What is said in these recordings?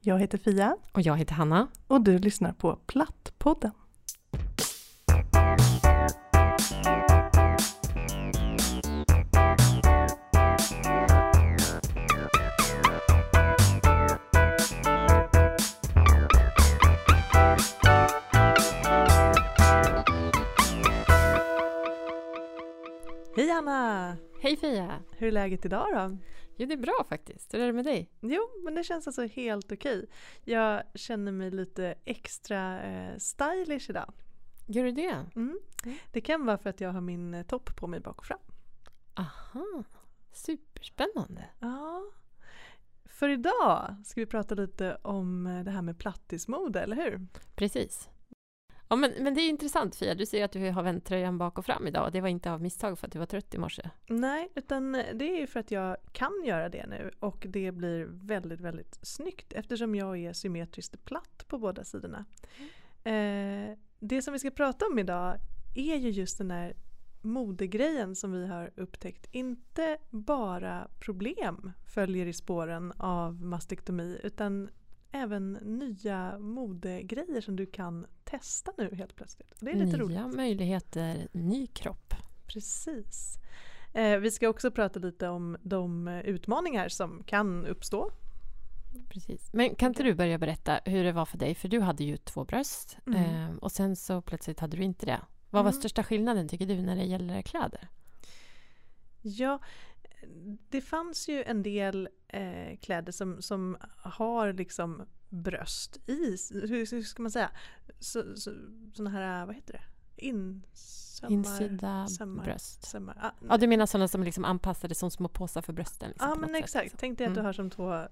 Jag heter Fia Och jag heter Hanna. och du lyssnar på Plattpodden. Hej Anna! Hej Fia! Hur är läget idag då? Jo, det är bra faktiskt. Hur är det med dig? Jo, men det känns alltså helt okej. Jag känner mig lite extra eh, stylish idag. Gör du det? Mm. Det kan vara för att jag har min eh, topp på mig bak och fram. Aha, superspännande. Ja. För idag ska vi prata lite om eh, det här med plattismode, eller hur? Precis. Ja, men, men det är intressant Fia, du säger att du har vänt tröjan bak och fram idag. och Det var inte av misstag för att du var trött i morse. Nej, utan eh, det är ju för att jag kan göra det nu och det blir väldigt, väldigt snyggt eftersom jag är symmetriskt platt på båda sidorna. Eh, det som vi ska prata om idag är ju just den här modegrejen som vi har upptäckt inte bara problem följer i spåren av mastektomi utan även nya modegrejer som du kan testa nu helt plötsligt. Det är lite roligt. Nya möjligheter, ny kropp. Precis. Eh, vi ska också prata lite om de utmaningar som kan uppstå. Precis. Men kan inte du börja berätta hur det var för dig? För du hade ju två bröst Mm. eh, och sen så plötsligt hade du inte det. Vad var Mm. största skillnaden tycker du när det gäller kläder? Ja, det fanns ju en del eh, kläder som, som har liksom bröst i. Hur, hur ska man säga? Så, så, såna här, vad heter det? Insömmar, Insida sömmar, bröst. Sömmar. Ah, Ja, du menar sådana som liksom anpassade som små påsar för brösten? Liksom, Ja men exakt, liksom. tänk dig att du Mm. har som två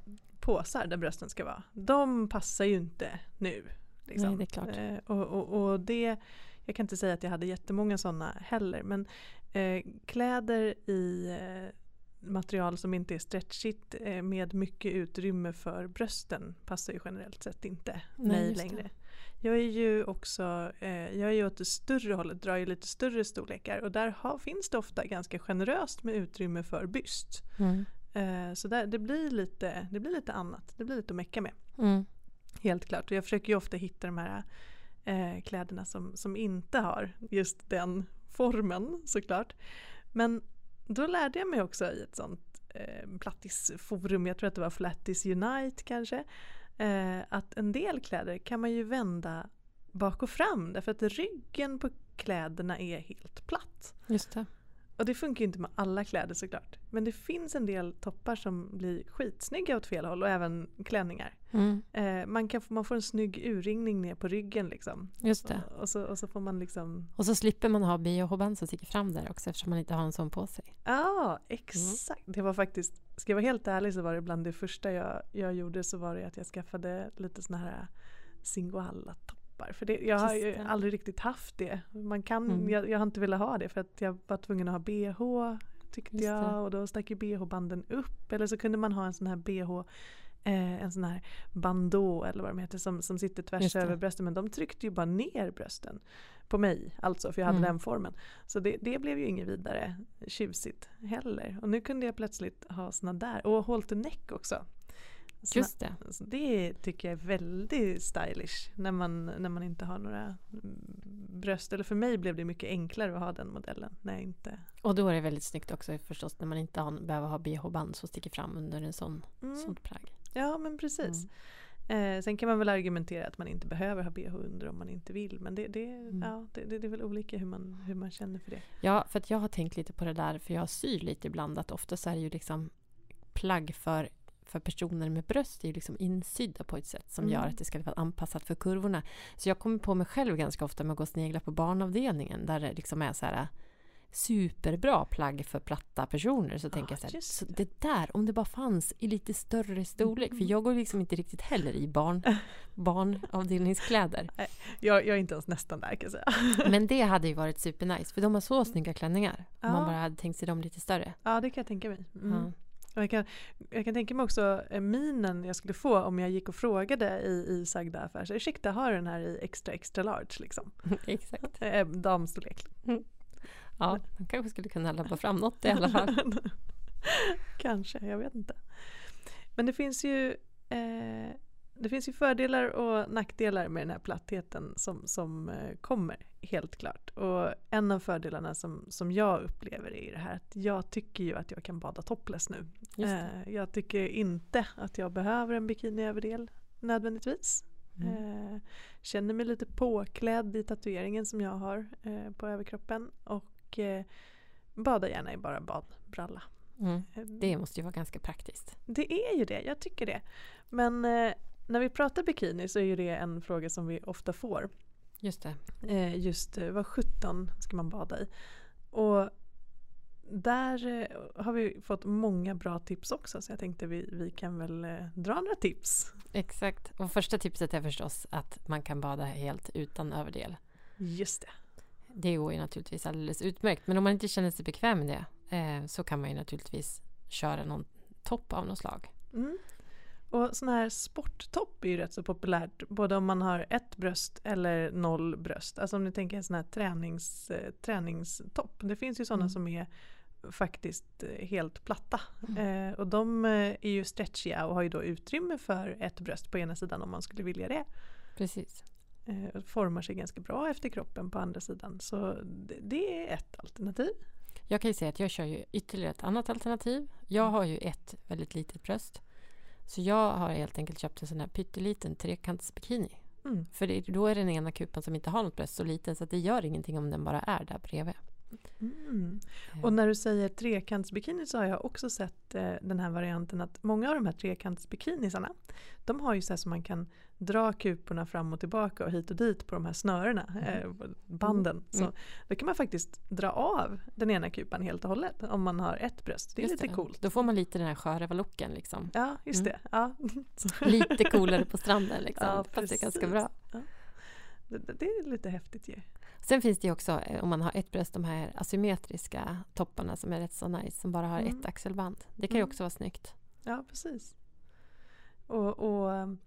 påsar där brösten ska vara. De passar ju inte nu. Liksom. Nej, det är klart. Eh, och, och, och det, jag kan inte säga att jag hade jättemånga sådana heller men eh, kläder i eh, material som inte är stretchigt eh, med mycket utrymme för brösten passar ju generellt sett inte Nej, mig det. längre. Jag är ju också, eh, jag är ju åt det större hållet, drar ju lite större storlekar och där har, finns det ofta ganska generöst med utrymme för byst. Mm. Eh, så där, det, blir lite, det blir lite annat, det blir lite att mecka med. Mm. Helt klart. Och jag försöker ju ofta hitta de här eh, kläderna som, som inte har just den formen såklart. Men då lärde jag mig också i ett sånt eh, plattisforum, jag tror att det var Flattis Unite kanske, eh, att en del kläder kan man ju vända bak och fram därför att ryggen på kläderna är helt platt. Just det. Och det funkar ju inte med alla kläder såklart. Men det finns en del toppar som blir skitsnygga åt fel håll och även klänningar. Mm. Eh, man, kan, man får en snygg urringning ner på ryggen liksom. Just det. Och, och, så, och så får man liksom, Och så slipper man ha bh-band som sticker fram där också eftersom man inte har en sån på sig. ja exakt. Det var faktiskt, ska jag vara helt ärlig så var det bland det första jag, jag gjorde så var det att jag skaffade lite såna här singoalla-toppar. För det, jag har ju aldrig riktigt haft det. Man kan, Mm. jag, jag har inte velat ha det för att jag var tvungen att ha bh tyckte Just det. jag och då stack ju bh-banden upp. Eller så kunde man ha en sån här bh Eh, en sån här bandå eller vad de heter som, som sitter tvärs över brösten men de tryckte ju bara ner brösten. På mig alltså för jag hade Mm. den formen. Så det, det blev ju inget vidare tjusigt heller. Och nu kunde jag plötsligt ha såna där. Och halter neck också. Såna, Just det. så det tycker jag är väldigt stylish när man, när man inte har några mm, bröst. Eller för mig blev det mycket enklare att ha den modellen. När inte... Och då är det väldigt snyggt också förstås när man inte har, behöver ha bh-band som sticker fram under en sån, Mm. sånt plagg. Ja men precis. Mm. Eh, sen kan man väl argumentera att man inte behöver ha bh under om man inte vill. Men det, det, Mm. ja, det, det, det är väl olika hur man, hur man känner för det. Ja, för jag har tänkt lite på det där, för jag syr lite ibland, att ofta så är det ju liksom plagg för, för personer med bröst är ju liksom insydda på ett sätt som Mm. gör att det ska vara anpassat för kurvorna. Så jag kommer på mig själv ganska ofta med att gå och snegla på barnavdelningen där det liksom är så här superbra plagg för platta personer så tänker jag så, här, så det där, om det bara fanns i lite större storlek, Mm. för jag går liksom inte riktigt heller i barn, barnavdelningskläder. Jag, jag är inte ens nästan där kan jag säga. Men det hade ju varit supernice, för de har så snygga klänningar. Om man Ja. bara hade tänkt sig dem lite större. Ja det kan jag tänka mig. Mm. Ja. Jag, kan, jag kan tänka mig också eh, minen jag skulle få om jag gick och frågade i, i sagda affär. Så, Ursäkta, har du den här i extra extra large liksom? Exakt. Eh, damstorlek. Ja, man kanske skulle kunna labba fram något i alla fall. Kanske, jag vet inte. Men det finns ju eh, det finns ju fördelar och nackdelar med den här plattheten som, som eh, kommer, helt klart. Och en av fördelarna som, som jag upplever är det här att jag tycker ju att jag kan bada topless nu. Eh, jag tycker inte att jag behöver en bikiniöverdel nödvändigtvis. Mm. Eh, känner mig lite påklädd i tatueringen som jag har på överkroppen och eh, badar gärna i bara badbralla. Mm. Det måste ju vara ganska praktiskt. Det är ju det, jag tycker det. Men när vi pratar bikini så är ju det en fråga som vi ofta får. Just det. Eh, just vad 17 ska man bada i? Och där eh, har vi fått många bra tips också så jag tänkte vi, vi kan väl eh, dra några tips. Exakt. Och första tipset är förstås att man kan bada helt utan överdel. Just det. Det går ju naturligtvis alldeles utmärkt. Men om man inte känner sig bekväm med det eh, så kan man ju naturligtvis köra någon topp av något slag. Mm. Och sån här sporttopp är ju rätt så populärt. Både om man har ett bröst eller noll bröst. Alltså om ni tänker en sån här tränings, eh, träningstopp. Det finns ju sådana mm. som är faktiskt eh, helt platta. Mm. Eh, och de eh, är ju stretchiga och har ju då utrymme för ett bröst på ena sidan om man skulle vilja det. Precis. Eh, formar sig ganska bra efter kroppen på andra sidan. Så det, det, är ett alternativ. Jag kan ju säga att jag kör ju ytterligare ett annat alternativ. Jag mm. har ju ett väldigt litet bröst. Så jag har helt enkelt köpt en sån här pytteliten trekantsbikini. Mm. För det, då är den ena kupan som inte har något bröst så liten så att det gör ingenting om den bara är där bredvid. Mm. Och när du säger trekantsbikini så har jag också sett eh, den här varianten att många av de här trekantsbikinisarna de har ju så här som man kan dra kuporna fram och tillbaka och hit och dit på de här snörena, mm. eh, banden. Mm. Så då kan man faktiskt dra av den ena kupan helt och hållet om man har ett bröst. Det är just lite det. coolt. Då får man lite den här sjörövarlooken liksom. Ja, just mm. det. Ja. lite coolare på stranden liksom. Ja, Fast det är ganska bra. Ja. Det, det, är lite häftigt ju. Sen finns det ju också, eh, om man har ett bröst, de här asymmetriska topparna som är rätt så nice, som bara har mm. ett axelband. Det kan ju mm. också vara snyggt. Ja, precis. Och, och um,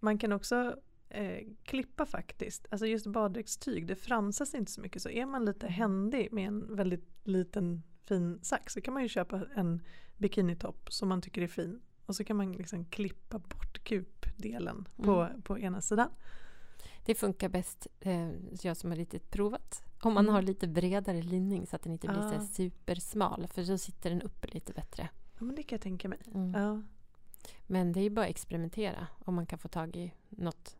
man kan också eh, klippa faktiskt. Alltså just baddräktstyg, det fransas inte så mycket. Så är man lite händig med en väldigt liten fin sax så kan man ju köpa en bikinitopp som man tycker är fin. Och så kan man liksom klippa bort kupdelen på, mm. på ena sidan. Det funkar bäst, eh, jag som har lite provat, om man mm. har lite bredare linning så att den inte blir ah. så supersmal. För då sitter den uppe lite bättre. Ja, men det kan jag tänka mig. Mm. Ja. Men det är bara att experimentera om man kan få tag i något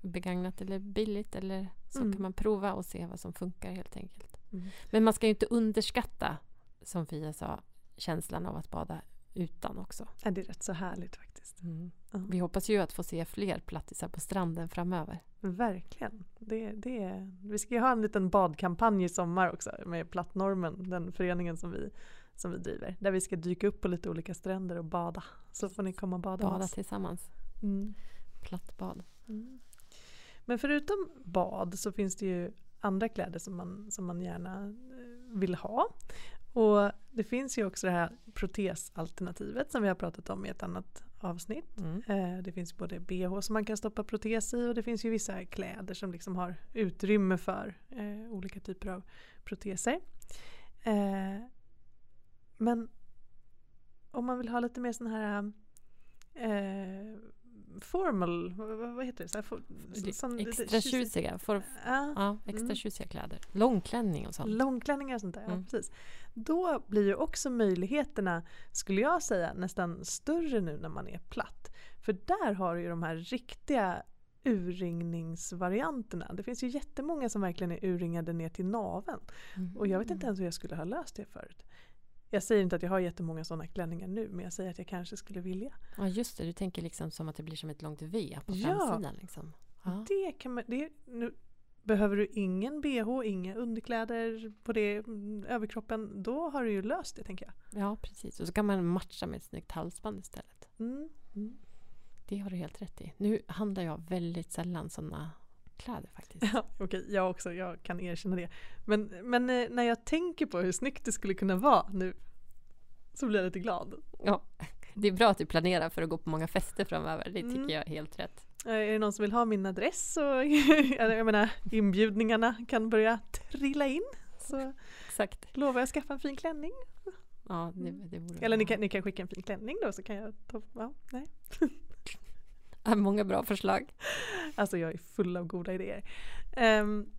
begagnat eller billigt. Eller så mm. kan man prova och se vad som funkar helt enkelt. Mm. Men man ska ju inte underskatta, som Fia sa, känslan av att bada utan också. Ja, det är rätt så härligt faktiskt. Mm. Ja. Vi hoppas ju att få se fler plattisar på stranden framöver. Verkligen. Det, det, vi ska ju ha en liten badkampanj i sommar också med Plattnormen, den föreningen som vi, som vi driver. Där vi ska dyka upp på lite olika stränder och bada. Så får ni komma och bada Bada tillsammans. Mm. Plattbad. Mm. Men förutom bad så finns det ju andra kläder som man, som man gärna eh, vill ha. Och det finns ju också det här protesalternativet som vi har pratat om i ett annat avsnitt. Mm. Eh, det finns både bh som man kan stoppa protes i och det finns ju vissa kläder som liksom har utrymme för eh, olika typer av proteser. Eh, men om man vill ha lite mer sån här eh, formal, vad, heter det? Så här, for, sån, extra tjusiga, for, ja, ja, extra mm. tjusiga kläder. Långklänning och sånt. Långklänningar och sånt där, mm. ja, precis. Då blir ju också möjligheterna, skulle jag säga, nästan större nu när man är platt. För där har du ju de här riktiga urringningsvarianterna. Det finns ju jättemånga som verkligen är urringade ner till naveln. Mm. Och jag vet inte ens hur jag skulle ha löst det förut. Jag säger inte att jag har jättemånga sådana klänningar nu men jag säger att jag kanske skulle vilja. Ja just det, du tänker liksom som att det blir som ett långt V på ja, framsidan. Liksom. Ja, det kan man... Det, nu, behöver du ingen bh, inga underkläder på det, mm, överkroppen, då har du ju löst det tänker jag. Ja precis, och så kan man matcha med ett snyggt halsband istället. Mm. Mm. Det har du helt rätt i. Nu handlar jag väldigt sällan sådana kläder faktiskt. Ja, Okej, okay, jag också, jag kan erkänna det. Men, men eh, när jag tänker på hur snyggt det skulle kunna vara nu så blir jag lite glad. Ja, det är bra att du planerar för att gå på många fester framöver. Det tycker mm. jag är helt rätt. Eh, är det någon som vill ha min adress så jag menar inbjudningarna kan börja trilla in. Så Exakt. lovar jag att skaffa en fin klänning. Ja, det, det vore Eller ni kan, ni kan skicka en fin klänning då så kan jag ta, ja, nej. Många bra förslag. Alltså jag är full av goda idéer. Um,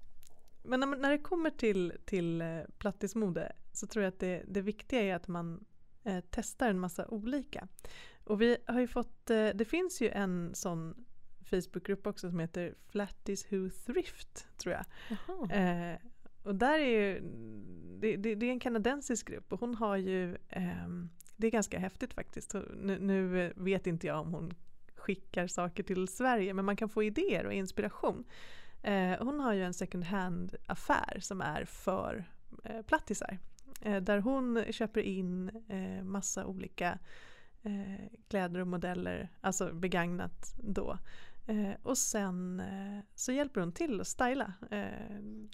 men när, när, det kommer till, till uh, plattismode så tror jag att det, det viktiga är att man uh, testar en massa olika. Och vi har ju fått, uh, det finns ju en sån Facebookgrupp också som heter Flatties Who Thrift tror jag. Eh, och där är ju, det, det, det, är en kanadensisk grupp och hon har ju, eh, det är ganska häftigt faktiskt. Nu, nu, vet inte jag om hon skickar saker till Sverige men man kan få idéer och inspiration. Eh, hon har ju en second hand affär som är för eh, plattisar. Eh, där hon köper in eh, massa olika eh, kläder och modeller, alltså begagnat då. Eh, och sen eh, så hjälper hon till att styla. Eh,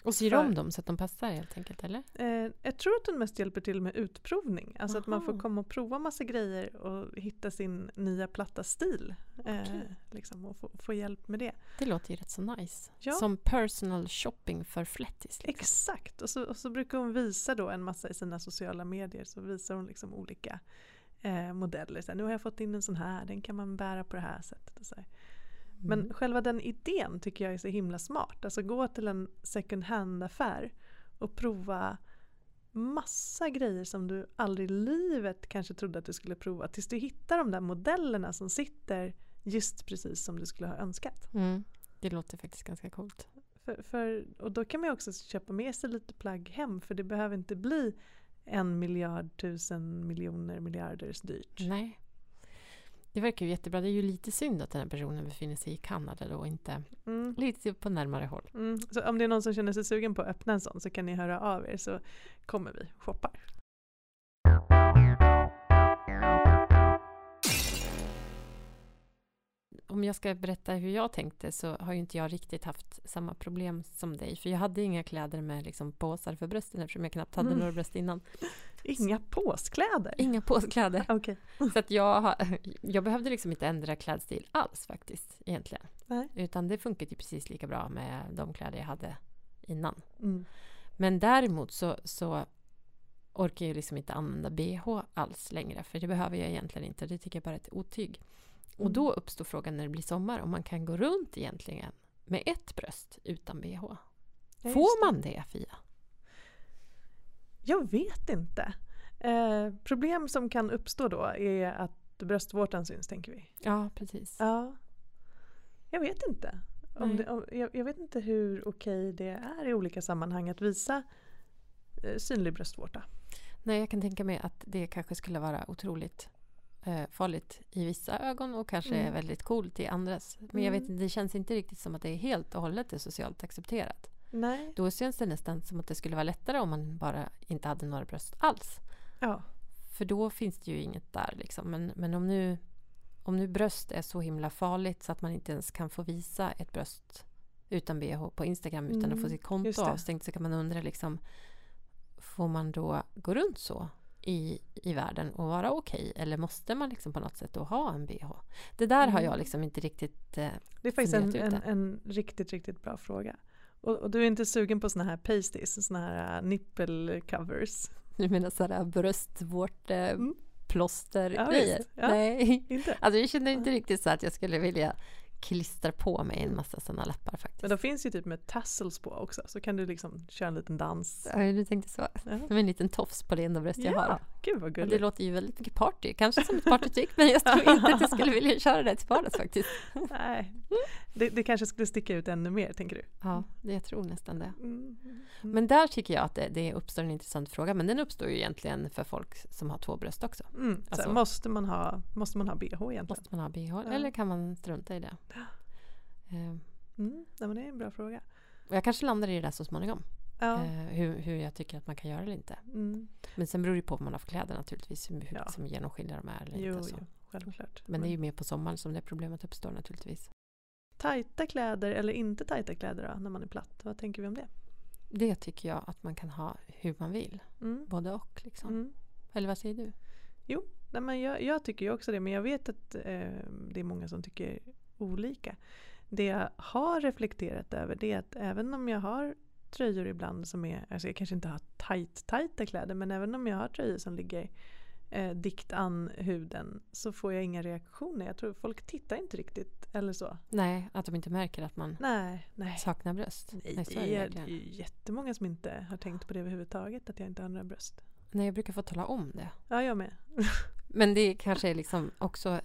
och syr om dem så att de passar helt enkelt eller? Eh, jag tror att hon mest hjälper till med utprovning. Alltså Aha. att man får komma och prova massa grejer och hitta sin nya platta stil. Eh, okay. liksom, och få, få, hjälp med det. Det låter ju rätt så nice. Ja. Som personal shopping för flättis. Liksom. Exakt! Och så, och så brukar hon visa då en massa i sina sociala medier. Så visar hon liksom olika eh, modeller. Så här, nu har jag fått in en sån här, den kan man bära på det här sättet. Och så här. Men mm. själva den idén tycker jag är så himla smart. Alltså gå till en second hand-affär och prova massa grejer som du aldrig i livet kanske trodde att du skulle prova. Tills du hittar de där modellerna som sitter just precis som du skulle ha önskat. Mm. Det låter faktiskt ganska coolt. För, för, och då kan man ju också köpa med sig lite plagg hem för det behöver inte bli en miljard, tusen miljoner, miljarders dyrt. Nej. Det verkar ju jättebra. Det är ju lite synd att den här personen befinner sig i Kanada då och inte mm. lite på närmare håll. Mm. Så om det är någon som känner sig sugen på att öppna en sån så kan ni höra av er så kommer vi shoppa. om jag ska berätta hur jag tänkte så har ju inte jag riktigt haft samma problem som dig. För jag hade inga kläder med liksom påsar för brösten eftersom jag knappt hade mm. några bröst innan. Inga påskläder? Inga påskläder. okay. Så att jag, jag behövde liksom inte ändra klädstil alls faktiskt egentligen. Nej. Utan det funkade ju precis lika bra med de kläder jag hade innan. Mm. Men däremot så, så orkar jag liksom inte använda bh alls längre. För det behöver jag egentligen inte. Det tycker jag bara är ett otyg. Och då mm. uppstår frågan när det blir sommar om man kan gå runt egentligen med ett bröst utan bh. Får man det, Fia? Jag vet inte. Eh, problem som kan uppstå då är att bröstvårtan syns, tänker vi. Ja, precis. Ja. Jag vet inte. Om det, om, jag, jag, vet inte hur okej det är i olika sammanhang att visa eh, synlig bröstvårta. Nej, jag kan tänka mig att det kanske skulle vara otroligt eh, farligt i vissa ögon och kanske mm. väldigt coolt i andras. Men mm. jag vet det känns inte riktigt som att det är helt och hållet är socialt accepterat. Nej. Då känns det nästan som att det skulle vara lättare om man bara inte hade några bröst alls. Ja. För då finns det ju inget där liksom. Men, men om, nu, om nu bröst är så himla farligt så att man inte ens kan få visa ett bröst utan bh på Instagram utan mm. att få sitt konto avstängt så kan man undra liksom Får man då gå runt så? i, i världen och vara okej? Okay? Eller måste man liksom på något sätt då ha en bh? Det där mm. har jag liksom inte riktigt eh, Det är faktiskt en, en, en, riktigt, riktigt bra fråga. Och, och, du är inte sugen på såna här pasties, såna här uh, nipple covers? Du menar sådana bröstvårtplåster eh, mm. grejer? Ja, Nej, inte. Alltså jag känner inte riktigt så att jag skulle vilja klistrar på mig en massa sådana lappar faktiskt. Men de finns ju typ med tassels på också så kan du liksom köra en liten dans. Ja, du tänkte så. Ja. Med en liten tofs på det enda bröst ja, jag har. Gud vad gulligt. det låter ju väldigt mycket party. Kanske som ett partytrick men jag tror inte att jag skulle vilja köra det till vardags faktiskt. Nej, det, det, kanske skulle sticka ut ännu mer tänker du? Ja, det, jag tror nästan det. Mm. Mm. Men där tycker jag att det, det, uppstår en intressant fråga. Men den uppstår ju egentligen för folk som har två bröst också. Mm. Alltså, måste, man ha, måste man ha bh egentligen? Måste man ha bh ja. eller kan man strunta i det? Eh, mm, det är en bra fråga. Och jag kanske landar i det där så småningom. Ja. Eh, hur, hur jag tycker att man kan göra eller inte. Mm. Men sen beror det på vad man har för kläder naturligtvis. Hur ja. liksom, genomskinliga de är eller jo, inte. Så. Jo, självklart. Men det är ju mer på sommaren som det problemet uppstår naturligtvis. Tajta kläder eller inte tajta kläder då, när man är platt? Vad tänker vi om det? Det tycker jag att man kan ha hur man vill. Mm. Både och liksom. Mm. Eller vad säger du? Jo, nej, men jag, jag, tycker ju också det. Men jag vet att eh, det är många som tycker olika det jag har reflekterat över det är att även om jag har tröjor ibland som är, alltså jag kanske inte har tight tajta kläder men även om jag har tröjor som ligger eh, dikt an huden så får jag inga reaktioner. Jag tror folk tittar inte riktigt eller så. Nej, att de inte märker att man Nej, nej. saknar bröst. Nej, Nej, så är det det är ju jättemånga som inte har tänkt på det överhuvudtaget, att jag inte har några bröst. Nej, jag brukar få tala om det. Ja, jag med. Men det kanske är liksom också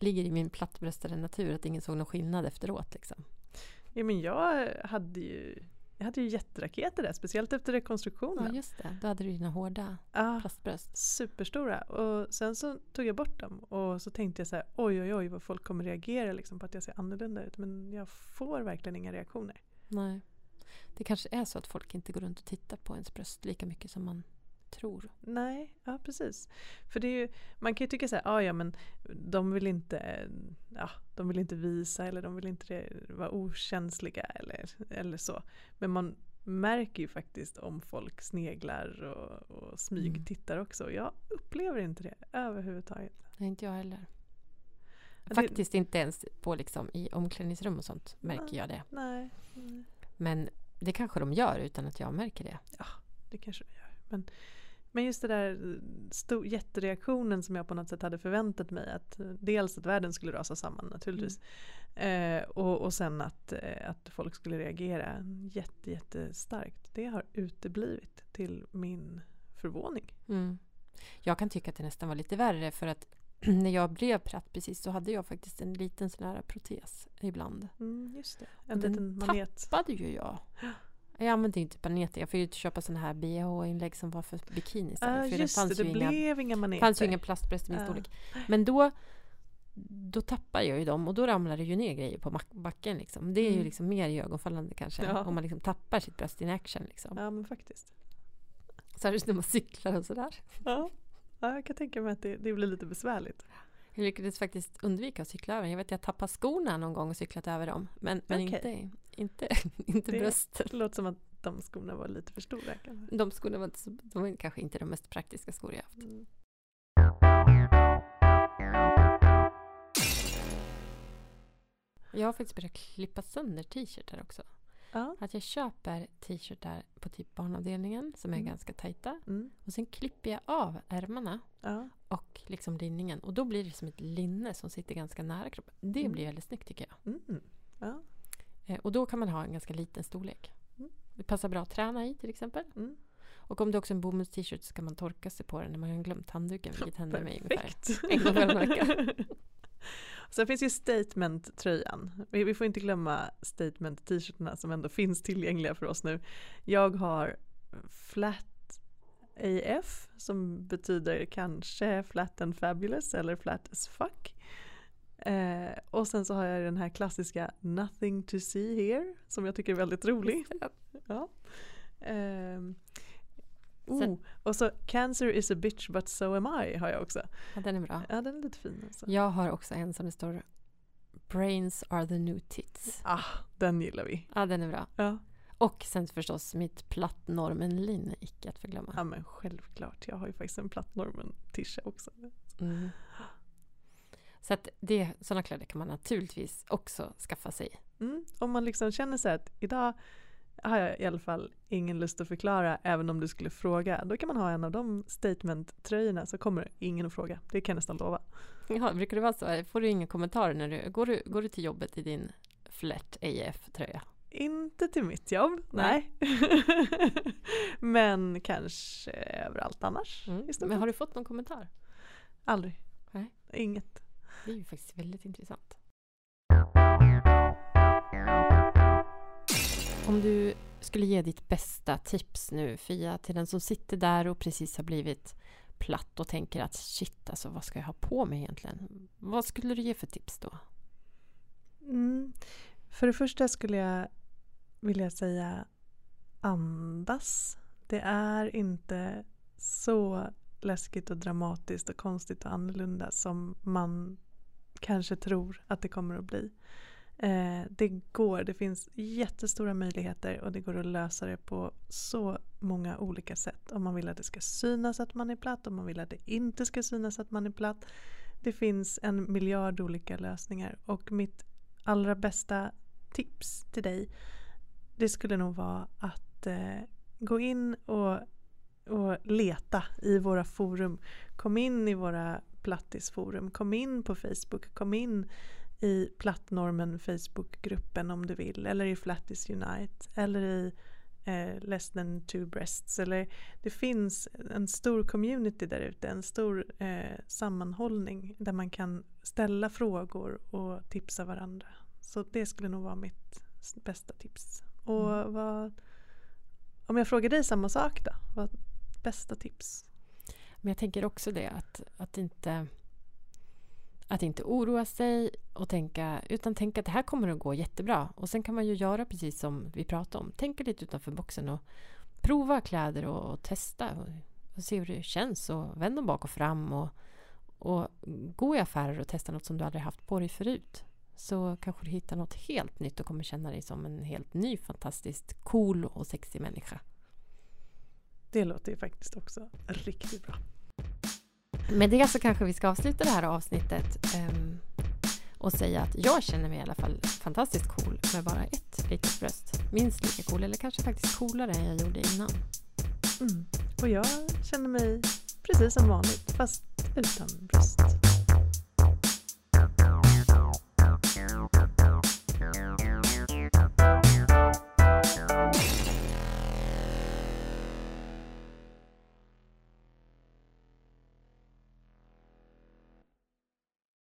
ligger i min plattbröstade natur att ingen såg någon skillnad efteråt. Liksom. Ja, men jag hade ju, jag hade ju jätteraketer där, speciellt efter Ja, rekonstruktionen. just det. Då hade du dina hårda Ja, plastbröst. superstora. Och sen så tog jag bort dem och så tänkte jag så här, oj oj oj vad folk kommer reagera liksom på att jag ser annorlunda ut. Men jag får verkligen inga reaktioner. Nej. Det kanske är så att folk inte går runt och tittar på ens bröst lika mycket som man tror. Nej, ja precis. För det är ju, man kan ju tycka så här, ah, ja men de vill inte, ja, de vill inte visa eller de vill inte vara okänsliga eller, eller så. Men man märker ju faktiskt om folk sneglar och, och smygtittar också. Jag upplever inte det överhuvudtaget. Nej, inte jag heller. det- Faktiskt inte ens på liksom, i omklädningsrum och sånt märker jag det. Nej, nej, Men det kanske de gör utan att jag märker det. det kanske de gör. Men, men just det där stor, jättereaktionen som jag på något sätt hade förväntat mig. Att, eh, dels att världen skulle rasa samman naturligtvis. Eh, och, och sen att, eh, att folk skulle reagera jätte, jättestarkt. Det har uteblivit till min förvåning. Mm. Jag kan tycka att det nästan var lite värre för att när jag blev pratt precis så hade jag faktiskt en liten sån här protes ibland. Mm, just det. En den liten manet. Tappade ju jag. Jag använde inte maneter. Jag fick ju köpa såna här bh-inlägg som var för bikini istället. Ah, för just det fanns det, ju det inga, blev inga maneter. fanns ju inga plastbröst i min Ah. storlek. Men då, då tappade jag ju dem och då ramlade det ju ner grejer på backen. Liksom. Det är ju Mm. liksom mer iögonfallande kanske. Ja. Om man liksom tappar sitt bröst in action. Liksom. Ja men faktiskt. Särskilt när man cyklar och sådär. Ja. ja, jag kan tänka mig att det, det blir lite besvärligt. Jag lyckades faktiskt undvika att cykla över. Jag vet att jag tappade skorna någon gång och cyklat över dem. Men, men Okej. inte, inte, inte Det- bröstet. Det låter som att de skorna var lite för stora kanske. De skorna var, inte så, de var kanske inte de mest praktiska skor jag haft. Mm. Jag har faktiskt börjat klippa sönder t-shirtar också. Ja. Att jag köper t-shirtar på typ barnavdelningen som är Mm. ganska tajta. Mm. Och sen klipper jag av ärmarna Ja. och liksom linningen. Och då blir det som ett linne som sitter ganska nära kroppen. Det Mm. blir väldigt snyggt tycker jag. Mm. Ja. Eh, och då kan man ha en ganska liten storlek. Mm. Det passar bra att träna i till exempel. Mm. Och om det också är en bomulls-t-shirt så kan man torka sig på den när man har glömt handdduken. Vilket händer mig ungefär en gång varannan vecka. Sen finns ju statement-tröjan. Vi, vi får inte glömma statement-t-shirtarna som ändå finns tillgängliga för oss nu. Jag har flat AF som betyder kanske flat and fabulous eller flat as fuck. Eh, och sen så har jag den här klassiska nothing to see here som jag tycker är väldigt rolig. Ja. Ehm, Sen- oh, och så cancer is a bitch but so am I har jag också. Ja, den är bra. Ja den är lite fin alltså. Jag har också en som det står Brains are the new tits. Ah, den gillar vi. Ja, den är bra. Ja. Och sen förstås mitt plattnormen-linne, icke att förglömma. ja men självklart, jag har ju faktiskt en plattnormen tisha också. Mm. Så att det, sådana kläder kan man naturligtvis också skaffa sig. Mm. Om man liksom känner sig att idag har jag i alla fall ingen lust att förklara även om du skulle fråga. Då kan man ha en av de statement-tröjorna så kommer ingen att fråga. Det kan jag nästan lova. Ja, brukar det vara så? Får du inga kommentarer när du går, du går du till jobbet i din Flat AF-tröja? Inte till mitt jobb, nej. men kanske överallt annars. Mm. Men har du fått någon kommentar? Aldrig. Nej. Inget. Det är ju faktiskt väldigt intressant. Om du skulle ge ditt bästa tips nu, Fia, till den som sitter där och precis har blivit platt och tänker att shit, alltså vad ska jag ha på mig egentligen? Vad skulle du ge för tips då? Mm. För det första skulle jag vilja säga andas. Det är inte så läskigt och dramatiskt och konstigt och annorlunda som man kanske tror att det kommer att bli. Eh, det går, det finns jättestora möjligheter och det går att lösa det på så många olika sätt. Om man vill att det ska synas att man är platt, om man vill att det inte ska synas att man är platt. Det finns en miljard olika lösningar och mitt allra bästa tips till dig det skulle nog vara att eh, gå in och och leta i våra forum. Kom in i våra plattisforum, kom in på Facebook, kom in i Plattnormen Facebookgruppen om du vill eller i Flattis Unite eller i eh, Less than two breasts. Eller, det finns en stor community där ute, en stor eh, sammanhållning där man kan ställa frågor och tipsa varandra. Så det skulle nog vara mitt bästa tips. Och mm. vad, om jag frågar dig samma sak då? Vad bästa tips? Men jag tänker också det att, att inte att inte oroa sig och tänka, utan tänka att det här kommer att gå jättebra. Och sen kan man ju göra precis som vi pratade om. Tänka lite utanför boxen och prova kläder och, och testa och, och, se hur det känns. Och vänd dem bak och fram och, och gå i affärer och testa något som du aldrig haft på dig förut. Så kanske du hittar något helt nytt och kommer känna dig som en helt ny fantastiskt cool och sexig människa. Det låter ju faktiskt också riktigt bra. Med det så kanske vi ska avsluta det här avsnittet um, och säga att jag känner mig i alla fall fantastiskt cool med bara ett litet bröst. Minst lika cool, eller kanske faktiskt coolare än jag gjorde innan. Mm. Och jag känner mig precis som vanligt, fast utan bröst.